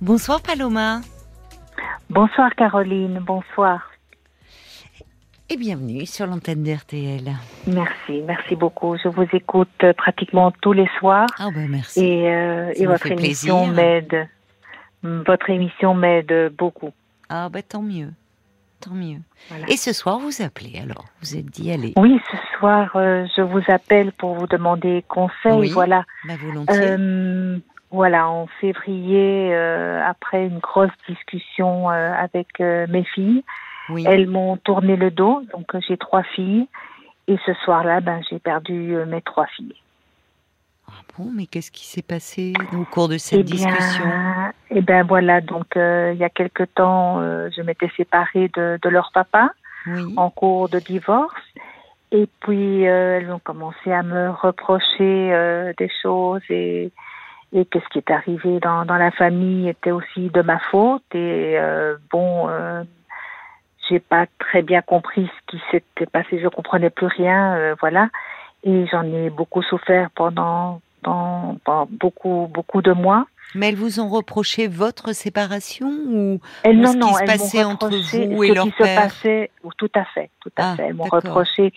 Bonsoir Paloma. Bonsoir Caroline, bonsoir. Et bienvenue sur l'antenne d'RTL. Merci, merci beaucoup. Je vous écoute euh, pratiquement tous les soirs. Ah ben merci. Et, euh, et votre émission m'aide. Votre émission m'aide beaucoup. Ah ben tant mieux. Tant mieux. Et ce soir, vous appelez alors? Vous êtes dit, allez. Oui, ce soir, euh, je vous appelle pour vous demander conseil. Oui, voilà. bah, volontiers. Voilà, en février, euh, après une grosse discussion euh, avec euh, mes filles, elles m'ont tourné le dos. Donc j'ai trois filles, et ce soir-là, ben j'ai perdu mes trois filles. Ah bon, mais qu'est-ce qui s'est passé au cours de cette eh discussion? Eh ben voilà, donc il y a quelque temps, je m'étais séparée de, de leur papa en cours de divorce. Et puis, elles ont commencé à me reprocher des choses et et que ce qui est arrivé dans, dans la famille était aussi de ma faute. Et euh, bon euh, j'ai pas très bien compris ce qui s'était passé. Je comprenais plus rien euh, voilà. Et j'en ai beaucoup souffert pendant, pendant, beaucoup beaucoup de mois mais elles vous ont reproché votre séparation ou, elles, non, ce non, qui se passait entre vous et ce leur qui père se passait, tout à fait, tout à Ah, fait. Elles m'ont reproché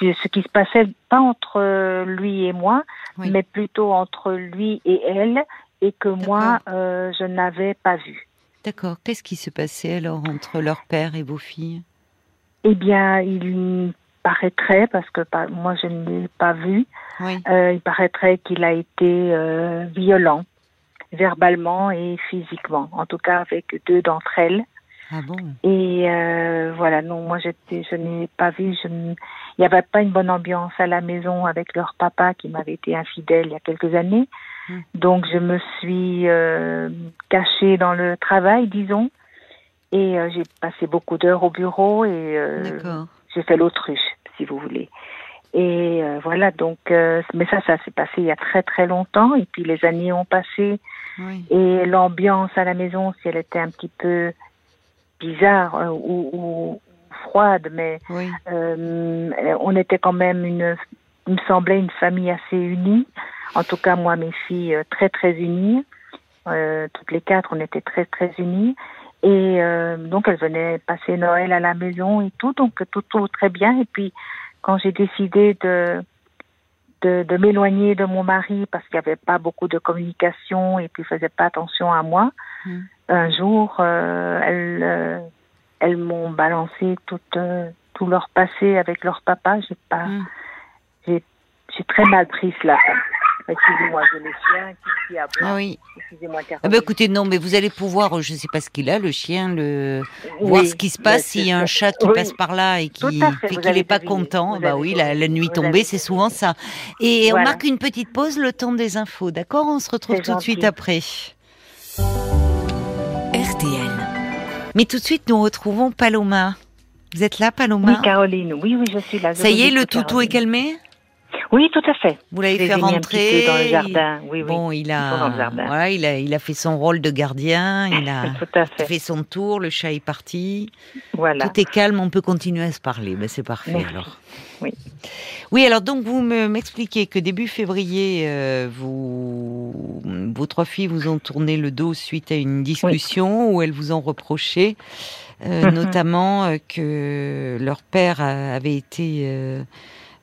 ce qui se passait pas entre lui et moi, Oui. mais plutôt entre lui et elle, et que moi euh, je n'avais pas vu. D'accord. Qu'est-ce qui se passait alors entre leur père et vos filles? Eh bien, il paraîtrait, parce que moi je ne l'ai pas vu, Oui. euh, il paraîtrait qu'il a été euh, violent, verbalement et physiquement, en tout cas avec deux d'entre elles. Ah bon? Et euh, voilà, non, moi j'étais, je n'ai pas vu, je il n'y avait pas une bonne ambiance à la maison avec leur papa qui m'avait été infidèle il y a quelques années. Hmm. Donc je me suis euh, cachée dans le travail, disons, et euh, j'ai passé beaucoup d'heures au bureau et j'ai fait l'autruche, si vous voulez. Et euh, voilà, donc, euh, mais ça, ça s'est passé il y a très très longtemps, et puis les années ont passé, Oui. et l'ambiance à la maison, si elle était un petit peu bizarre euh, ou, ou froide, mais Oui. on était quand même une, il me semblait une famille assez unie. En tout cas, moi, mes filles, très très unies. Toutes les quatre, on était très très unies. Et donc, elles venaient passer Noël à la maison et tout, donc tout, tout très bien. Et puis, quand j'ai décidé de de, de m'éloigner de mon mari parce qu'il n'y avait pas beaucoup de communication et puis il faisait pas attention à moi, Mm. un jour, euh, elles, euh, elles m'ont balancé tout, euh, tout leur passé avec leur papa. J'ai pas, Mm. j'ai, j'ai très mal pris cela. Excusez-moi, je le chien qui, aboie. Ah oui. Excusez-moi, Ah Caroline. ben écoutez, non, mais vous allez pouvoir, euh, je ne sais pas ce qu'il a, le chien, le voir ce qui se passe c'est s'il y a un chat qui Oui. passe par là et qui fait, qu'il n'est pas deviné, content. vous Bah oui, la, nuit tombée, avez c'est souvent ça. Et on marque une petite pause, le temps des infos, d'accord? On se retrouve tout de suite après. RTL. Mais tout de suite, nous retrouvons Paloma. Vous êtes là, Paloma? Oui, Caroline, oui, oui, je suis là. je Ça y est, le toutou est Caroline. calmé? Oui, tout à fait. Vous l'avez fait rentrer dans le jardin. Oui, oui. Bon, il a, voilà, il a, il a fait son rôle de gardien. Il a Tout à fait. fait son tour. Le chat est parti. Voilà. Tout est calme, on peut continuer à se parler. Ben, c'est parfait Merci. alors. Oui. Oui, alors donc vous me- m'expliquez que début février, euh, vous, vos trois filles vous ont tourné le dos suite à une discussion où elles vous ont reproché, euh, notamment euh, que leur père avait été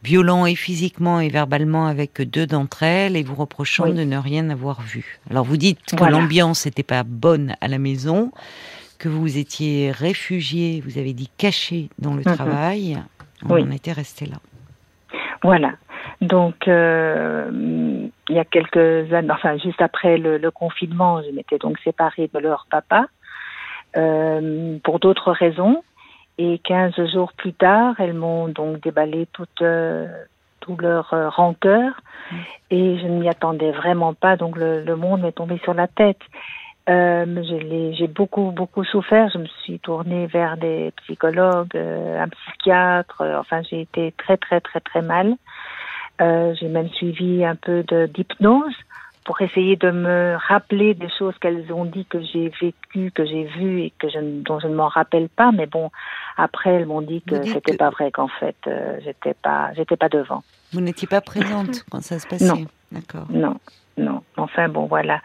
violent et physiquement et verbalement avec deux d'entre elles et vous reprochant Oui. de ne rien avoir vu. Alors vous dites que Voilà. l'ambiance n'était pas bonne à la maison, que vous étiez réfugié, vous avez dit caché dans le Mhm. travail. On Oui. en était resté là. Voilà. Donc, euh, il y a quelques années, enfin, juste après le, le confinement, je m'étais donc séparée de leur papa euh, pour d'autres raisons. Et 15 jours plus tard, elles m'ont donc déballé toute, euh, leur euh, rancœur. Et je ne m'y attendais vraiment pas. Donc, le, le monde m'est tombé sur la tête. Euh, j'ai beaucoup, beaucoup souffert. Je me suis tournée vers des psychologues, un psychiatre. enfin, j'ai été très, très, très, très mal. J'ai même suivi un peu d'hypnose pour essayer de me rappeler des choses qu'elles ont dit que j'ai vécues, que j'ai vues et que je, dont je ne m'en rappelle pas. Mais bon, après, elles m'ont dit que c'était que- pas vrai, qu'en fait, euh, j'étais pas, j'étais pas devant. Vous n'étiez pas présente quand ça se passait Non. D'accord. Non, non. Enfin bon, voilà.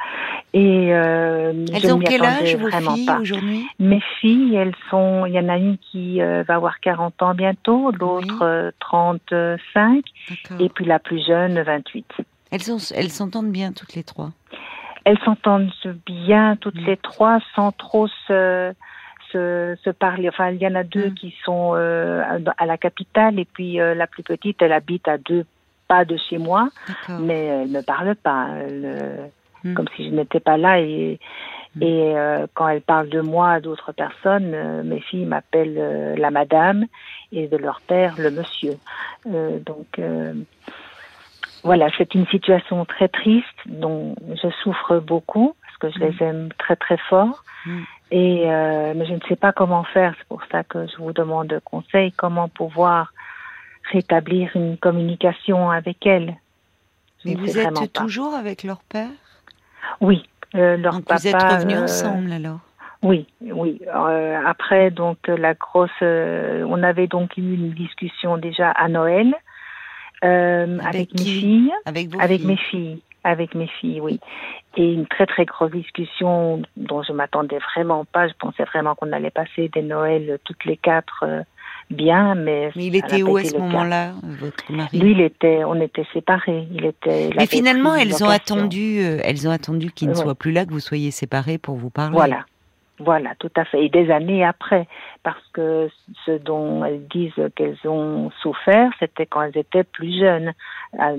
Et euh, elles ont quel âge vos filles aujourd'hui? Mes filles, elles sont. Il y en a une qui euh, va avoir 40 ans bientôt, l'autre 35, et puis la plus jeune 28. Elles elles s'entendent bien toutes les trois. Elles s'entendent bien toutes mm. les trois, sans trop se se, parler. Enfin, il y en a deux mm. qui sont euh, à la capitale et puis euh, la plus petite, elle habite à deux pas de chez moi, mais elle ne parle pas, mm. comme si je n'étais pas là. Et, et euh, quand elle parle de moi à d'autres personnes, mes filles m'appellent la madame et de leur père le monsieur. donc voilà, c'est une situation très triste dont je souffre beaucoup parce que je les aime très très fort. Et euh, mais je ne sais pas comment faire. C'est pour ça que je vous demande conseil. Comment pouvoir rétablir une communication avec elles. Mais vous êtes toujours avec leur père? Oui, euh, leur donc Vous êtes revenus euh, ensemble alors? Oui, oui. Euh, après donc la grosse, euh, on avait donc eu une discussion déjà à Noël avec, avec mes filles, avec, avec mes filles avec mes filles, oui. Et une très très grosse discussion dont je m'attendais vraiment pas. Je pensais vraiment qu'on allait passer des Noëls toutes les quatre euh, bien, mais. Mais il était où à ce moment-là, votre mari? Lui, il était, on était séparés. Il était. Mais finalement, elles ont, attendu, euh, elles ont attendu qu'il ne soit plus là, que vous soyez séparés pour vous parler. Voilà. Voilà, tout à fait. Et des années après, parce que ce dont elles disent qu'elles ont souffert, c'était quand elles étaient plus jeunes, à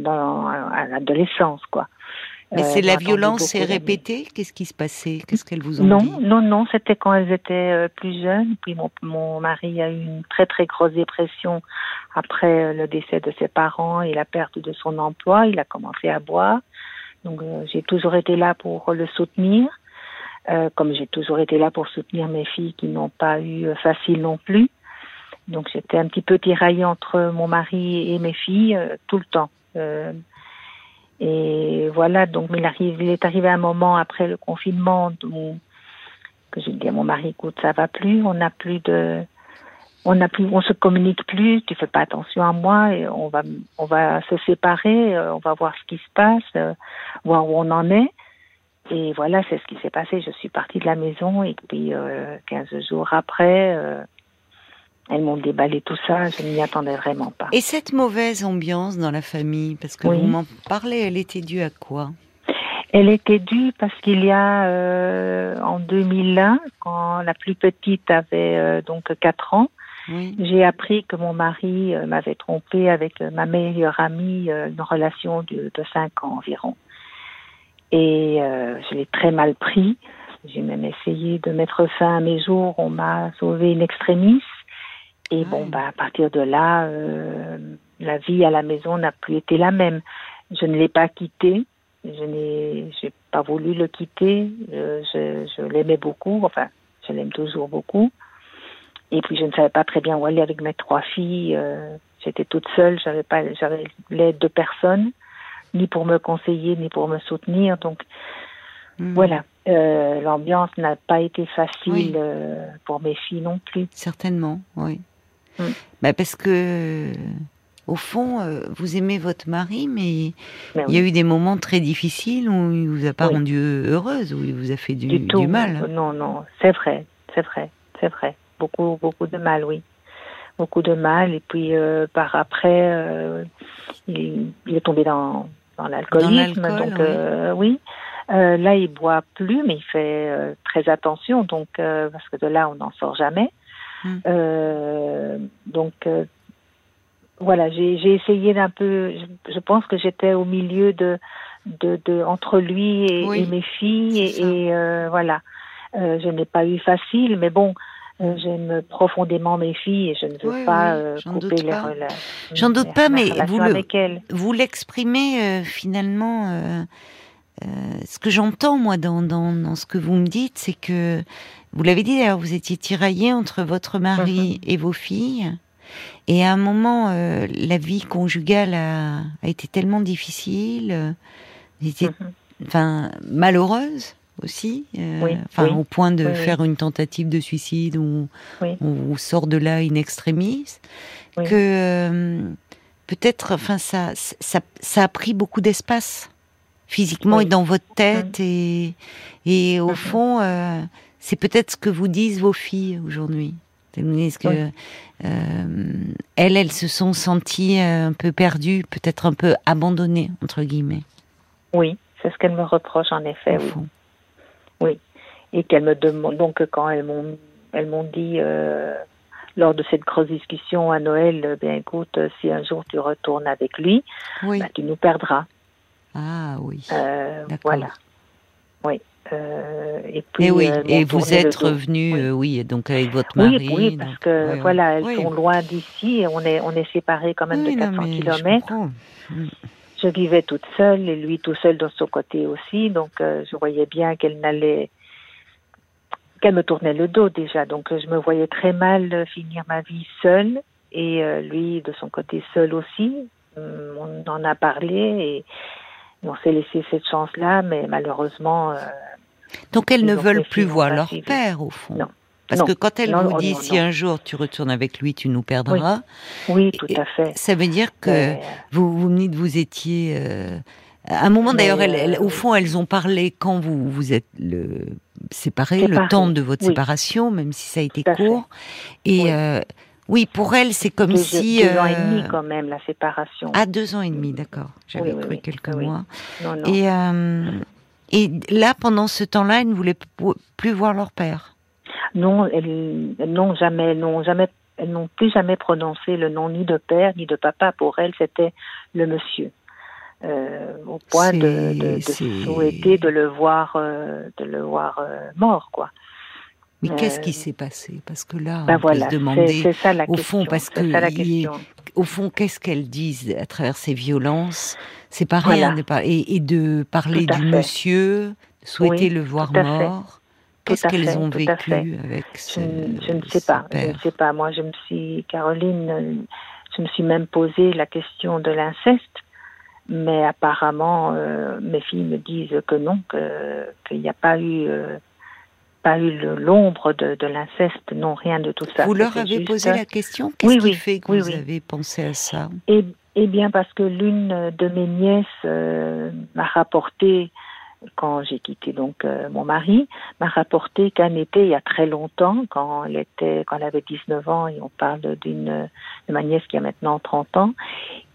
l'adolescence, quoi. Mais c'est la violence est répétée? Qu'est-ce qui se passait? Qu'est-ce qu'elles vous ont non, dit? Non, non, c'était quand elles étaient euh, plus jeunes. Puis mon, mon mari a eu une très très grosse dépression après euh, le décès de ses parents et la perte de son emploi. Il a commencé à boire. Donc euh, j'ai toujours été là pour le soutenir, comme j'ai toujours été là pour soutenir mes filles qui n'ont pas eu facile non plus. Donc j'étais un petit peu tiraillée entre mon mari et mes filles tout le temps. Et voilà, donc il, arrive, il est arrivé un moment après le confinement où, que j'ai dit à mon mari, écoute, ça va plus, on n'a plus de, on n'a plus, on se communique plus, tu fais pas attention à moi, et on va, on va se séparer, euh, on va voir ce qui se passe, euh, voir où on en est. Et voilà, c'est ce qui s'est passé. Je suis partie de la maison et puis euh, 15 jours après, euh, elles m'ont déballé tout ça, je n'y attendais vraiment pas. Et cette mauvaise ambiance dans la famille, parce que vous m'en parlez, elle était due à quoi? Elle était due parce qu'il y a euh, en 2001, quand la plus petite avait euh, donc 4 ans, j'ai appris que mon mari euh, m'avait trompé avec ma meilleure amie, une relation de, de 5 ans environ. Et je l'ai très mal pris. J'ai même essayé de mettre fin à mes jours. On m'a sauvé une extrémiste. Et bon, bah, à partir de là, euh, la vie à la maison n'a plus été la même. Je ne l'ai pas quitté. Je n'ai, j'ai pas voulu le quitter. Je, je, je l'aimais beaucoup. Enfin, je l'aime toujours beaucoup. Et puis, je ne savais pas très bien où aller avec mes trois filles. Euh, j'étais toute seule. J'avais pas, j'avais l'aide de personne, ni pour me conseiller, ni pour me soutenir. Donc, hmm. voilà. Euh, l'ambiance n'a pas été facile euh, pour mes filles non plus. Certainement, oui. Mm. Bah parce que, au fond, euh, vous aimez votre mari, mais ben il y a eu des moments très difficiles où il vous a pas rendu heureuse, où il vous a fait du, du, mal. Non, non, c'est vrai, c'est vrai, c'est vrai. Beaucoup, beaucoup de mal, oui. Beaucoup de mal. Et puis, euh, par après, euh, il, est tombé dans, dans l'alcoolisme. Donc, oui. là, il boit plus, mais il fait très attention, donc parce que de là, on n'en sort jamais. Mm. Euh, donc euh, voilà, j'ai essayé d'un peu. Je, pense que j'étais au milieu de, de, de, entre lui et, mes filles et, euh, voilà. je n'ai pas eu facile, mais bon, j'aime profondément mes filles et je ne veux pas couper les relations. J'en doute pas, mais vous vous l'exprimez finalement. ce que j'entends moi dans, dans, dans, ce que vous me dites, c'est que vous l'avez dit d'ailleurs, vous étiez tiraillé entre votre mari mhm. et vos filles. Et à un moment, euh, la vie conjugale a, été tellement difficile, euh, était, mhm. enfin, malheureuse aussi, euh, au point de faire une tentative de suicide ou on, sort de là in extremis, que peut-être, enfin, ça, ça, ça, a pris beaucoup d'espace physiquement et dans votre tête. Et, et au fond, euh, c'est peut-être ce que vous disent vos filles aujourd'hui. Est-ce que euh, elles, elles se sont senties un peu perdues, peut-être un peu abandonnées entre guillemets. Oui, c'est ce qu'elles me reprochent en effet. Oui. et qu'elles me demandent donc quand elles m'ont elles m'ont dit lors de cette grosse discussion à Noël, euh, bien écoute, euh, si un jour tu retournes avec lui, bah, tu nous perdras. Ah oui. Euh, voilà. Oui. et puis, et, oui. et vous êtes revenu, oui. donc avec votre mari. Oui, parce que voilà, elles sont loin d'ici. On est, on est séparés quand même de 400 kilomètres. Mm. Je, vivais toute seule et lui tout seul de son côté aussi. Donc, je voyais bien qu'elle n'allait qu'elle me tournait le dos déjà. Donc je me voyais très mal finir ma vie seule et euh, lui de son côté seul aussi. Hum, on en a parlé et on s'est laissé cette chance-là, mais malheureusement. Euh, Donc elles ne veulent plus voir leur père au fond. Non. Parce que quand elle vous dit si un jour tu retournes avec lui, tu nous perdras. Oui, tout à fait. Ça veut dire que vous vous dites vous étiez. Euh, à un moment d'ailleurs, au fond, elles ont parlé quand vous vous êtes le séparé, le temps de votre séparation, même si ça a été court. Et oui. Euh, oui. pour elle, c'est comme si deux ans et demi euh, quand même la séparation. Ah, deux ans et demi, d'accord. J'avais cru quelques mois. Non, non. Et euh, et là, pendant ce temps-là, elles ne voulaient plus voir leur père. Non, elles, n'ont jamais, n'ont jamais, elles n'ont plus jamais prononcé le nom ni de père ni de papa. Pour elles, c'était le monsieur. Euh, au point de, de, de souhaiter de le voir, euh, de le voir euh, mort, quoi. Mais qu'est-ce qui s'est passé? Parce que là, ben on voilà, peut se demander, ça, la au question, fond, parce que est, au fond, qu'est-ce qu'elles disent à travers ces violences? C'est pas rien, voilà. et, et, de parler du fait. monsieur, souhaiter oui, le voir mort. Qu'est-ce qu'elles ont vécu avec ce, je, je, ne sais pas. Père. Je ne sais pas. Moi, je me suis, Caroline, je me suis même posé la question de l'inceste mais apparemment, euh, mes filles me disent que non, qu'il n'y a pas eu, euh, pas eu l'ombre de, de l'inceste, non, rien de tout ça. Vous leur avez juste... posé la question? Qu'est-ce oui, qui oui, fait que oui, vous avez pensé à ça? Eh, eh, bien, parce que l'une de mes nièces euh, m'a rapporté, quand j'ai quitté donc euh, mon mari, m'a rapporté qu'un été, il y a très longtemps, quand elle était, quand elle avait 19 ans, et on parle d'une de ma nièce qui a maintenant 30 ans,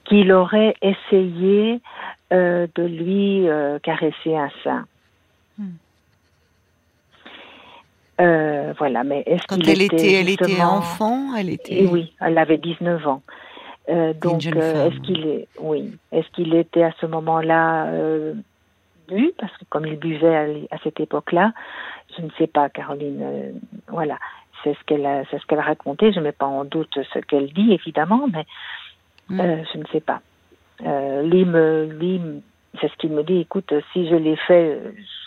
qu'il aurait essayé euh, de lui euh, caresser un sein. Hmm. Voilà, mais est-ce Quand elle était, elle était enfant, elle était. Oui, elle avait 19 ans. Donc, est-ce qu'il est, oui, est-ce qu'il était à ce moment-là bu Parce que comme il buvait à, à cette époque-là, je ne sais pas, Caroline. voilà, c'est ce qu'elle, c'est ce qu'elle a raconté. Je ne mets pas en doute ce qu'elle dit, évidemment, mais Mm. Euh, je ne sais pas. Euh, lui, me, lui, c'est ce qu'il me dit. Écoute, si je l'ai fait,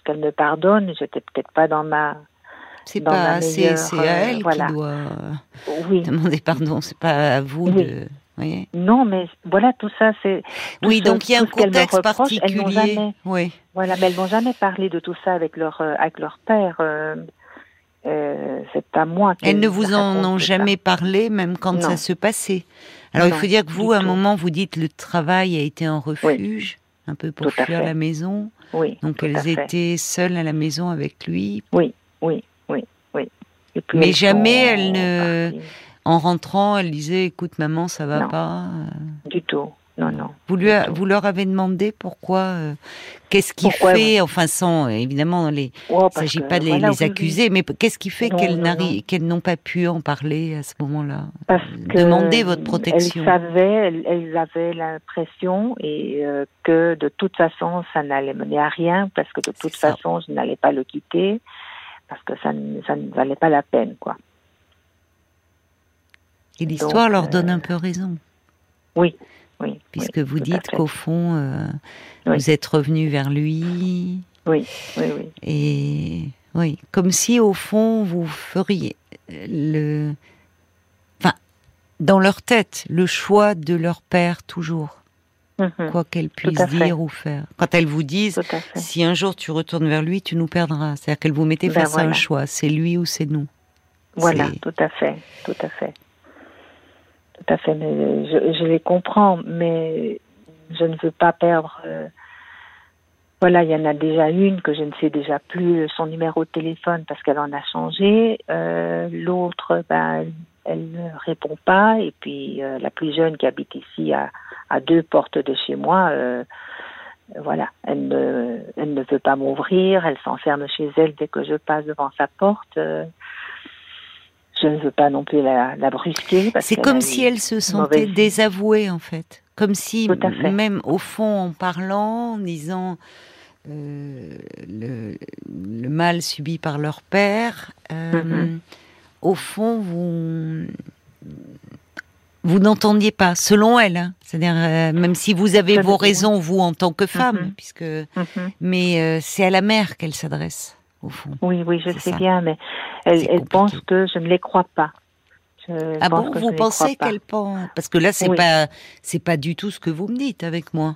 qu'elle me pardonne, j'étais peut-être pas dans ma. C'est pas, c'est à elle voilà. qui doit oui. demander pardon. C'est pas à vous oui. de. Non, mais voilà, tout ça, c'est. Oui, donc il y a un contexte particulier. Jamais, oui. Voilà, mais elles n'ont jamais parlé de tout ça avec leur, euh, avec leur père. Euh, euh, c'est à moi. Elles ne vous en ont jamais parlé, même quand non. ça se passait. Alors non, il faut dire que vous, à un moment, vous dites le travail a été un refuge, oui. un peu pour tout fuir la maison. Oui. Donc elles étaient seules à la maison avec lui. Oui, oui, oui, oui. Mais jamais elles ne, en rentrant, elle disait, écoute maman, ça va non, pas. Du tout non, non. Vous, lui a, vous leur avez demandé pourquoi euh, Qu'est-ce qui pourquoi fait, enfin sans évidemment, les, oh, il ne s'agit pas de les, voilà, les accuser, oui, mais qu'est-ce qui fait qu'elles qu'elles n'ont pas pu en parler à ce moment-là? Demander votre protection. Elles savaient, elles, elles avaient l'impression et euh, que de toute façon, ça n'allait mener à rien parce que de toute façon, je n'allais pas le quitter parce que ça, ça ne valait pas la peine, quoi. Et l'histoire leur donne euh, un peu raison. Oui, oui, Puisque oui, vous dites qu'au fond, euh, oui. vous êtes revenu vers lui. Oui, oui, oui. Et oui, comme si au fond, vous feriez le. Enfin, dans leur tête, le choix de leur père toujours. Mm -hmm. Quoi qu'elle puisse dire ou faire. Quand elles vous disent, si un jour tu retournes vers lui, tu nous perdras. C'est-à-dire qu'elles vous mettez ben face voilà. à un choix. C'est lui ou c'est nous. Voilà, tout à fait, tout à fait tout à fait. Mais je, je, les comprends, mais je ne veux pas perdre. Euh, Voilà, il y en a déjà une que je ne sais déjà plus son numéro de téléphone parce qu'elle en a changé. Euh, L'autre, ben, elle ne répond pas. Et puis euh, la plus jeune qui habite ici à, à deux portes de chez moi, euh, voilà, elle ne, elle ne veut pas m'ouvrir. Elle s'enferme chez elle dès que je passe devant sa porte. Je ne veux pas non plus la, la brusquer. C'est comme si elle se sentait désavouée en fait. Comme si, même au fond, en parlant, en disant euh, le, le, mal subi par leur père, euh, mm-hmm. au fond, vous vous n'entendiez pas, selon elle. Hein. C'est-à-dire, euh, même si vous avez vos raisons, vous, en tant que femme, mm-hmm. puisque, mm-hmm. mais c'est à la mère qu'elle s'adresse, au fond. Oui, oui, je sais bien, mais elle, elle pense que je ne les crois pas ah bon, vous pensez qu'elle pense? Parce que là, c'est pas, c'est pas du tout ce que vous me dites avec moi.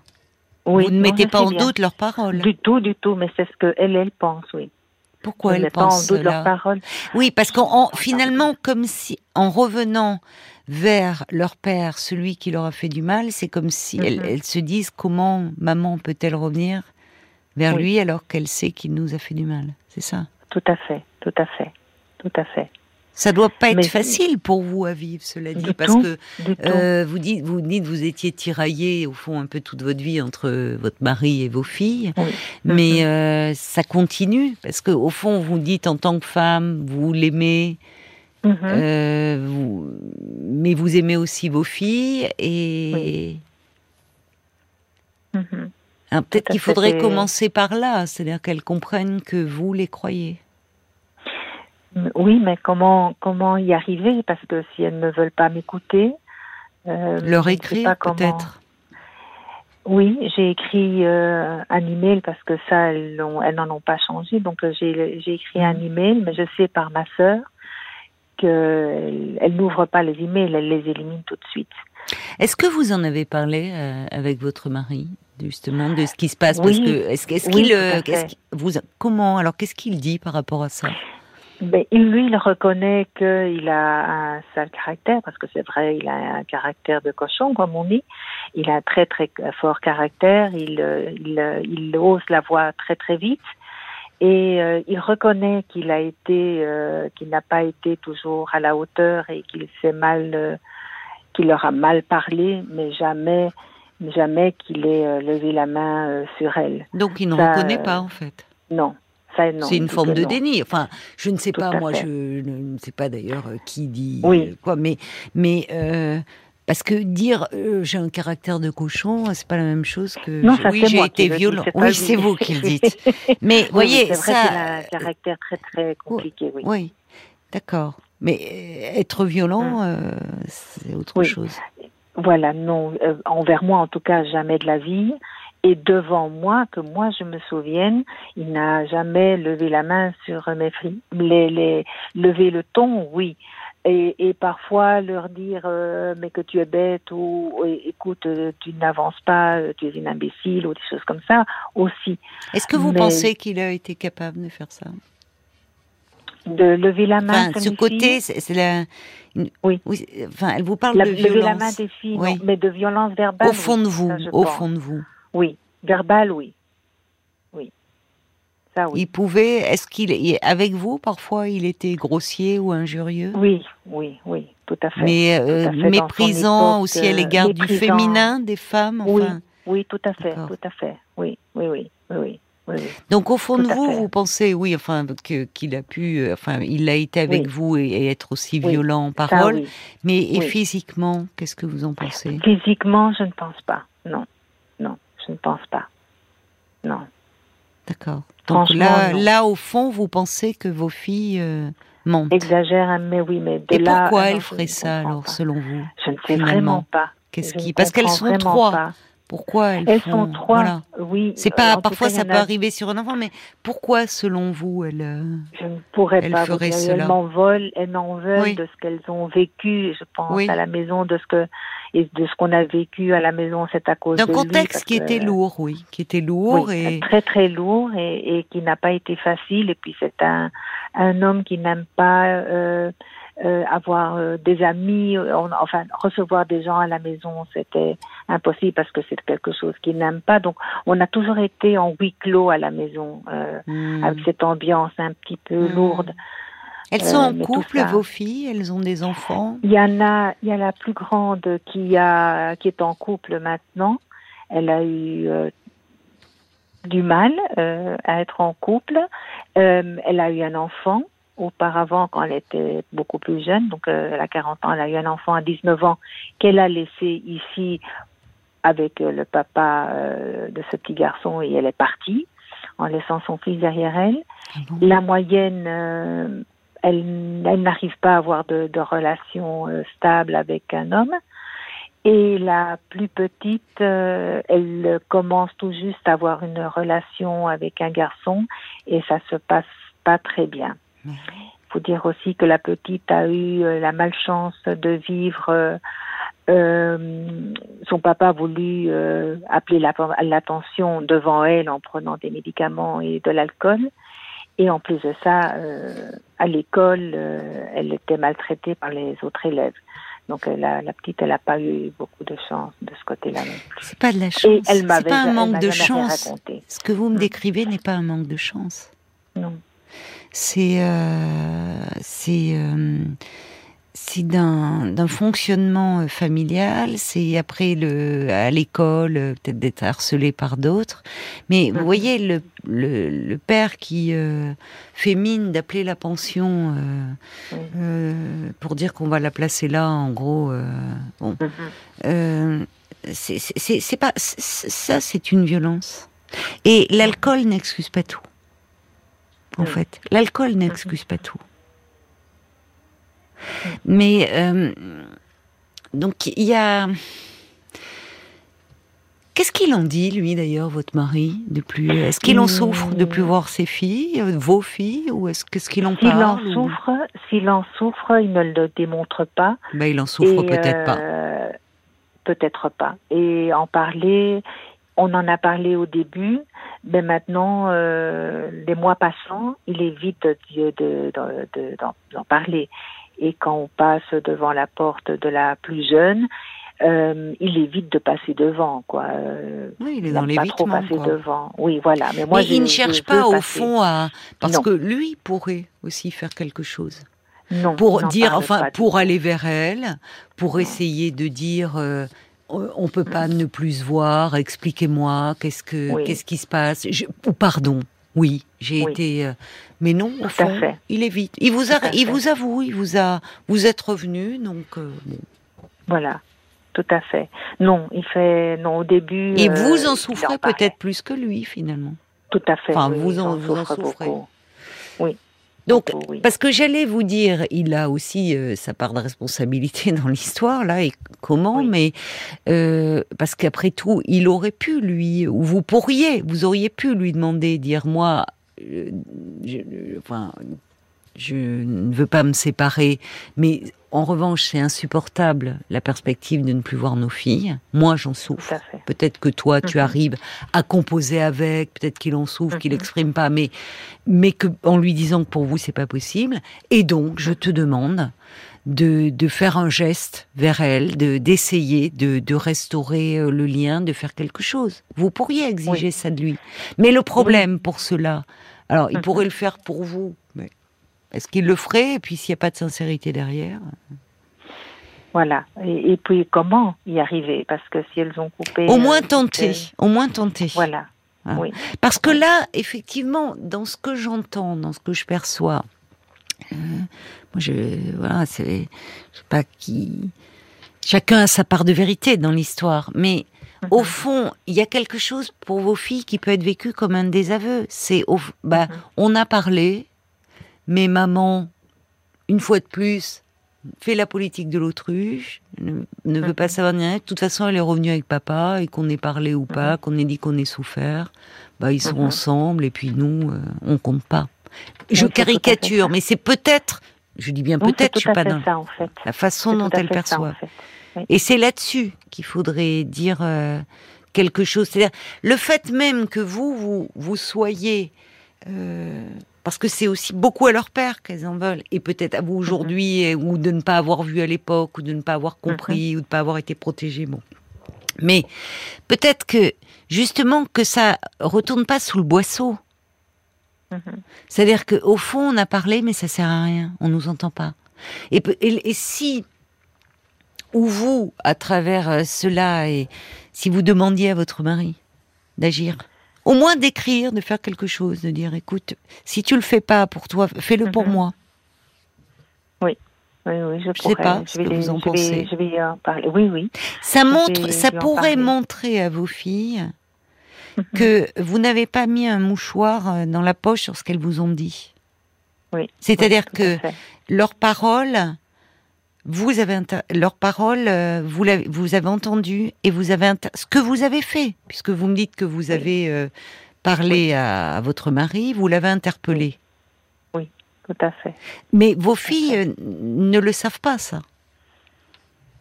vous ne mettez pas en doute leurs paroles. Du tout, du tout, mais c'est ce que elle, elle pense, oui. Pourquoi elle pense pas en doute leurs paroles. Oui, parce qu'en finalement, comme si en revenant vers leur père, celui qui leur a fait du mal, c'est comme si elles, mhm. se disent comment maman peut-elle revenir vers lui alors qu'elle sait qu'il nous a fait du mal. C'est ça? Tout à fait, tout à fait, tout à fait. Ça doit pas être facile pour vous à vivre, cela dit, parce que euh, vous dites, vous dites, vous étiez tiraillé au fond un peu toute votre vie entre votre mari et vos filles, mais mhm. euh, ça continue parce que au fond vous dites en tant que femme, vous l'aimez, mhm. euh, mais vous aimez aussi vos filles et mhm. peut-être qu'il faudrait commencer par là, c'est-à-dire qu'elles comprennent que vous les croyez. Oui, mais comment comment y arriver? Parce que si elles ne veulent pas m'écouter, euh, leur écrire peut-être. Oui, j'ai écrit euh, un email parce que ça, elles n'en ont pas changé. Donc euh, j'ai écrit un mm. email, mais je sais par ma sœur qu'elle n'ouvre pas les emails, elle les élimine tout de suite. Est-ce que vous en avez parlé avec votre mari justement de ce qui se passe? Parce que est-ce, qu'il, vous comment alors qu'est-ce qu'il dit par rapport à ça? Ben, lui, il reconnaît qu'il a un sale caractère, parce que c'est vrai, il a un caractère de cochon, comme on dit. Il a un très très fort caractère, il, il, il ose la voix très très vite. Et euh, il reconnaît qu'il a été, euh, qu'il n'a pas été toujours à la hauteur et qu'il s'est mal, euh, qu'il leur a mal parlé, mais jamais, jamais qu'il ait levé la main sur elle. Donc il ne reconnaît pas en fait. Non, c'est une forme de déni. Enfin, je ne sais pas, moi, je ne sais pas d'ailleurs euh, qui dit euh, quoi, mais, mais euh, parce que dire j'ai un caractère de cochon, c'est pas la même chose que oui, j'ai été violent. Oui, c'est vous qui le dites. Mais voyez, ça. C'est un caractère très très compliqué. Oui. oui. D'accord. Mais être violent, hum. c'est autre chose. Voilà, non. envers moi, en tout cas, jamais de la vie. Et devant moi, que moi je me souvienne, il n'a jamais levé la main sur mes filles. Les, les, lever le ton, oui. Et, et parfois leur dire euh, mais que tu es bête ou écoute euh, tu n'avances pas euh, tu es une imbécile ou des choses comme ça aussi. Est-ce que vous pensez qu'il a été capable de faire ça? De lever la main. Enfin, ce côté, c'est la. Oui. Enfin, elle vous parle de violence. Lever la main des filles, mais de violence verbale. Au fond de vous, au fond de vous. Oui, verbal, oui. Oui. Ça, oui. Il pouvait, est-ce qu'il, avec vous, parfois, il était grossier ou injurieux? Oui, oui, oui, tout à fait. Mais euh, méprisant aussi à l'égard du féminin, des femmes Oui, oui, tout à fait, tout à fait. Oui, oui, oui, oui. oui. Donc au fond de vous, vous pensez, oui, enfin qu'il a pu, euh, enfin il a été avec vous et, être aussi violent en parole, mais et physiquement, qu'est-ce que vous en pensez? Physiquement, je ne pense pas. Non, non je ne pense pas. Non. D'accord. Donc là, là, au fond, vous pensez que vos filles euh, mentent. Exagèrent, mais oui, mais de Et pourquoi elles feraient ça, alors, selon vous Je ne sais vraiment pas. Qu'est-ce qui Parce qu'elles sont trois. Pourquoi elles, elles font... sont trois Oui. C'est pas. parfois, ça peut arriver sur un enfant, mais pourquoi, selon vous, elles euh, Je ne pourrais pas. Cela elles m'en veulent, elles m'en veulent de ce qu'elles ont vécu. Je pense à la maison de ce que et de ce qu'on a vécu à la maison, c'est à cause d'un contexte qui était lourd, oui, qui était lourd et très très lourd et, et qui n'a pas été facile. Et puis c'est un un homme qui n'aime pas euh, euh, avoir euh, des amis, enfin recevoir des gens à la maison, c'était impossible parce que c'est quelque chose qu'ils n'aiment pas. Donc on a toujours été en huis clos à la maison, hmm. avec cette ambiance un petit peu hmm. lourde. Elles sont en couple, vos filles? Elles ont des enfants? Il y en a, il y a la plus grande qui a, qui est en couple maintenant. Elle a eu du mal à être en couple. elle a eu un enfant auparavant quand elle était beaucoup plus jeune, donc euh, elle a 40 ans, elle a eu un enfant à 19 ans qu'elle a laissé ici avec euh, le papa euh, de ce petit garçon et elle est partie en laissant son fils derrière elle. Ah La moyenne, elle, elle n'arrive pas à avoir de, de relation stable avec un homme. Et la plus petite, elle commence tout juste à avoir une relation avec un garçon et ça se passe pas très bien. Il faut dire aussi que la petite a eu euh, la malchance de vivre. Euh, euh, son papa a voulu appeler l'attention devant elle en prenant des médicaments et de l'alcool. Et en plus de ça, à l'école, elle était maltraitée par les autres élèves. Donc la, petite, elle n'a pas eu beaucoup de chance de ce côté-là non plus. C'est pas de la chance. C'est pas un manque de chance. Ce que vous me mm. décrivez n'est pas un manque de chance. Non c'est euh, c'est euh, c'est d'un fonctionnement euh, familial, c'est après le à l'école peut-être d'être harcelé par d'autres, mais vous voyez le, le, le père qui fait mine d'appeler la pension pour dire qu'on va la placer là, en gros, bon, mhm. c'est pas ça, c'est une violence. Et l'alcool n'excuse pas tout en fait. L'alcool n'excuse pas tout. Mais euh, donc il y a. Qu'est-ce qu'il en dit, lui d'ailleurs, votre mari, de plus? Est-ce qu'il en souffre de plus voir ses filles, euh, vos filles, ou est-ce qu'est-ce qu'il en parle S'il en souffre, s'il en souffre, il ne le démontre pas. Ben, il en souffre peut-être pas. Euh, peut-être pas. Et en parler, on en a parlé au début, mais maintenant, euh, les mois passant, il évite d'en de, de, parler. Et quand on passe devant la porte de la plus jeune, euh, il évite de passer devant, quoi. oui, il est dans pas trop passer devant. Oui, voilà. Mais moi, il ne cherche pas au fond à parce que lui pourrait aussi faire quelque chose. Non. Pour dire, enfin, pour aller vers elle, pour essayer de dire. Euh, on peut pas ne plus se voir. Expliquez-moi, qu'est-ce que, qu'est-ce qui se passe? Ou pardon. Oui, j'ai été. Euh, mais non, au fond, il est vite. Il vous a, il vous avoue, il vous a, vous êtes revenu, donc. Euh, voilà, tout à fait. Non, il fait non au début. Et vous en euh, souffrez peut-être plus que lui finalement. Tout à fait. Enfin, vous en, vous en souffrez. Oui. Donc, parce que j'allais vous dire, il a aussi euh, sa part de responsabilité dans l'histoire, là, et comment, mais euh, parce qu'après tout, il aurait pu, lui, ou vous pourriez, vous auriez pu lui demander, dire, moi, euh, enfin, je ne veux pas me séparer, mais en revanche, c'est insupportable la perspective de ne plus voir nos filles. Moi, j'en souffre. Peut-être que toi, tu mhm. arrives à composer avec. Peut-être qu'il en souffre, qu'il n'exprime mhm. pas, mais mais que en lui disant que pour vous c'est pas possible. Et donc, je te demande de, de faire un geste vers elle, de d'essayer de, de restaurer euh, le lien, de faire quelque chose. Vous pourriez exiger ça de lui. Mais le problème pour cela, alors il mhm. pourrait le faire pour vous, est-ce qu'il le ferait Et puis s'il n'y a pas de sincérité derrière voilà. Et, puis comment y arriver? Parce que si elles ont coupé. Au moins euh, tenter. Au moins tenter. Voilà. Hein. Oui. Parce que là, effectivement, dans ce que j'entends, dans ce que je perçois, euh, moi, je voilà, c'est, je sais pas qui. Chacun a sa part de vérité dans l'histoire, mais au mhm. fond, il y a quelque chose pour vos filles qui peut être vécu comme un désaveu. C'est, bah, mhm. on a parlé, mais maman, une fois de plus, fait la politique de l'autruche, ne, veut pas mhm. savoir rien. De toute façon, elle est revenue avec papa, et qu'on ait parlé ou pas, mhm. qu'on ait dit qu'on ait souffert, bah, ils sont mhm. ensemble, et puis nous, euh, on compte pas. Je caricature, mais c'est peut-être, je dis bien peut-être, je suis pas dans la façon dont elle perçoit. Et c'est là-dessus qu'il faudrait dire euh, quelque chose. C'est-à-dire, le fait même que vous, vous, vous soyez... Euh, parce que c'est aussi beaucoup à leur père qu'elles en veulent, et peut-être à vous mhm. aujourd'hui, ou de ne pas avoir vu à l'époque, ou de ne pas avoir compris, ou de ne pas avoir été protégé. Bon. Mais peut-être que justement que ça retourne pas sous le boisseau. Mhm. C'est-à-dire qu'au fond, on a parlé, mais ça sert à rien. On nous entend pas. Et, et, si, ou vous, à travers euh, cela, et si vous demandiez à votre mari d'agir, au moins d'écrire, de faire quelque chose, de dire, écoute, si tu le fais pas pour toi, fais-le pour mhm. moi. Oui. Oui, oui, je, je sais pas ce que vous en pensez. je vais en parler. Oui, oui. Ça montre, ça pourrait montrer à vos filles mhm. que vous n'avez pas mis un mouchoir euh, dans la poche sur ce qu'elles vous ont dit. Oui. C'est-à-dire que leurs paroles, vous avez leurs paroles, euh, vous, avez, vous avez entendu et vous avez ce que vous avez fait, puisque vous me dites que vous avez euh, parlé à, votre mari, vous l'avez interpellé. Oui, tout à fait. Mais vos filles euh, ne le savent pas, ça.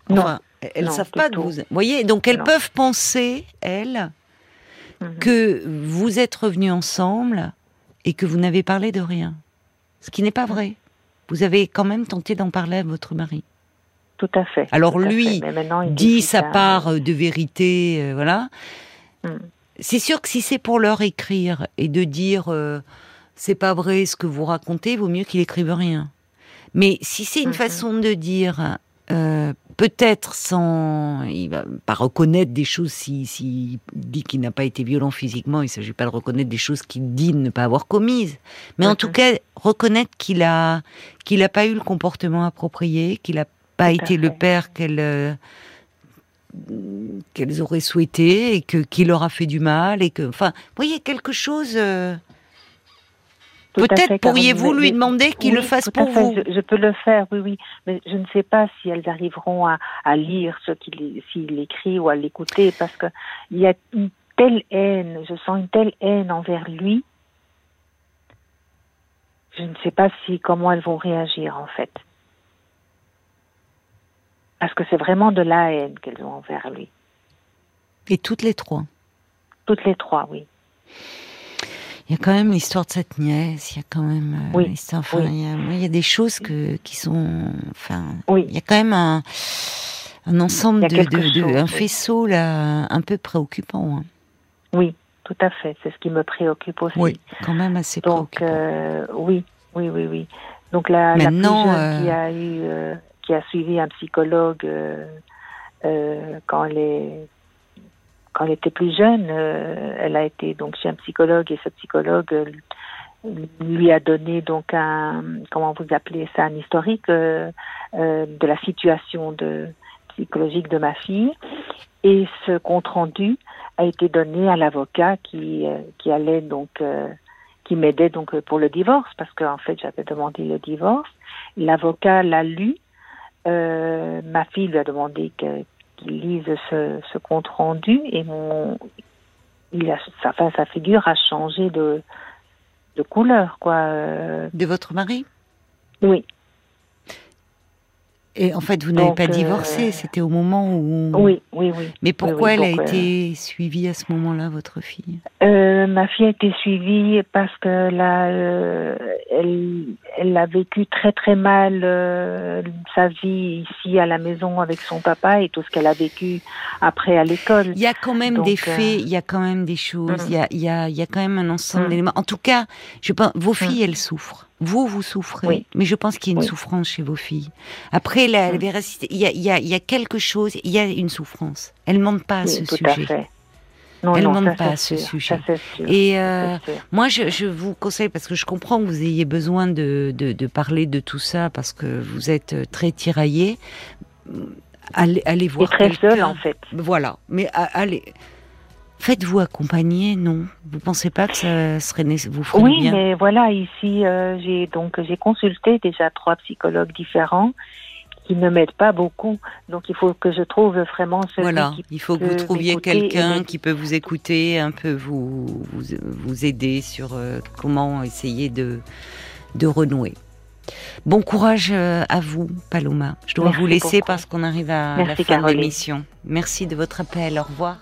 non. Elles ne savent pas de vous. voyez, donc elles peuvent penser, elles, mhm. que vous êtes revenus ensemble et que vous n'avez parlé de rien. Ce qui n'est pas vrai. Vous avez quand même tenté d'en parler à votre mari. Tout à fait. Alors lui dit sa part de vérité, euh, voilà. Hmm. C'est sûr que si c'est pour leur écrire et de dire euh, c'est pas vrai ce que vous racontez, vaut mieux qu'il écrive rien. Mais si c'est une mhm. façon de dire euh, peut-être sans, il va pas reconnaître des choses si, si dit qu'il n'a pas été violent physiquement, il s'agit pas de reconnaître des choses qu'il dit ne pas avoir commises, mais en tout cas reconnaître qu'il a qu'il a pas eu le comportement approprié, qu'il a pas été le père qu'elle euh, qu'elles auraient souhaité et que qui leur a fait du mal et que enfin, vous voyez quelque chose. Euh, Peut-être pourriez-vous lui demander qu'il le fasse pour vous? Je, peux le faire, oui, oui. Mais je ne sais pas si elles arriveront à, lire ce qu'il s'il écrit ou à l'écouter parce que il y a une telle haine, je sens une telle haine envers lui. Je ne sais pas si comment elles vont réagir en fait. Parce que c'est vraiment de la haine qu'elles ont envers lui. Et toutes les trois Toutes les trois, oui. Il y a quand même l'histoire de cette nièce, il y a quand même euh, oui, enfin, il, y a, des choses que, qui sont, enfin, oui. il y a quand même un, un ensemble de, de, un faisceau là, un peu préoccupant. Hein. Oui, tout à fait, c'est ce qui me préoccupe aussi. Oui, quand même assez Donc, préoccupant. Euh, oui, oui, oui, oui. Donc la, Maintenant, la plus jeune qui a eu, euh, qui a suivi un psychologue quand elle est quand elle était plus jeune, euh, elle a été donc chez un psychologue et ce psychologue euh, lui a donné donc un comment vous appelez ça un historique euh, de la situation psychologique de ma fille. Et ce compte rendu a été donné à l'avocat qui qui allait donc qui m'aidait donc pour le divorce parce qu'en fait j'avais demandé le divorce. L'avocat l'a lu ma fille lui a demandé que, qu'il lise ce, ce, compte rendu et mon, il a, sa, sa figure a changé de, de couleur, quoi. De votre mari? Oui. Et en fait, vous n'avez pas divorcé, euh, c'était au moment où. Oui, oui, oui. Mais pourquoi elle a été euh, suivie à ce moment-là, votre fille? Euh, Ma fille a été suivie parce que là, elle, elle a vécu très très mal sa vie ici à la maison avec son papa et tout ce qu'elle a vécu après à l'école. Il y a quand même des faits, il y a quand même des choses, il, y a, il, y a, il y a quand même un ensemble mm. d'éléments. En tout cas, je pense, vos mm. filles, elles souffrent. Vous, vous souffrez, mais je pense qu'il y a une souffrance chez vos filles. Après, la, véracité, il y a, y, a, y a, quelque chose, il y a une souffrance. Elle ne mentent pas à ce sujet. Non, Elle ne demande pas à ce sujet. Et euh, moi, je, je, vous conseille, parce que je comprends que vous ayez besoin de, de, de, parler de tout ça, parce que vous êtes très tiraillé. Allez, allez voir. Et très seul, en fait. Voilà. Mais allez Faites-vous accompagner, non? Vous pensez pas que ça serait vous ferait oui, bien? Oui, mais voilà, ici euh, j'ai donc j'ai consulté déjà trois psychologues différents qui ne m'aident pas beaucoup. Donc il faut que je trouve vraiment celui voilà, il faut que vous trouviez quelqu'un qui peut vous écouter, un peu vous vous, vous aider sur euh, comment essayer de de renouer. Bon courage euh, à vous, Paloma. Je dois vous laisser parce qu'on arrive à la fin de l'émission. Merci de votre appel. Au revoir.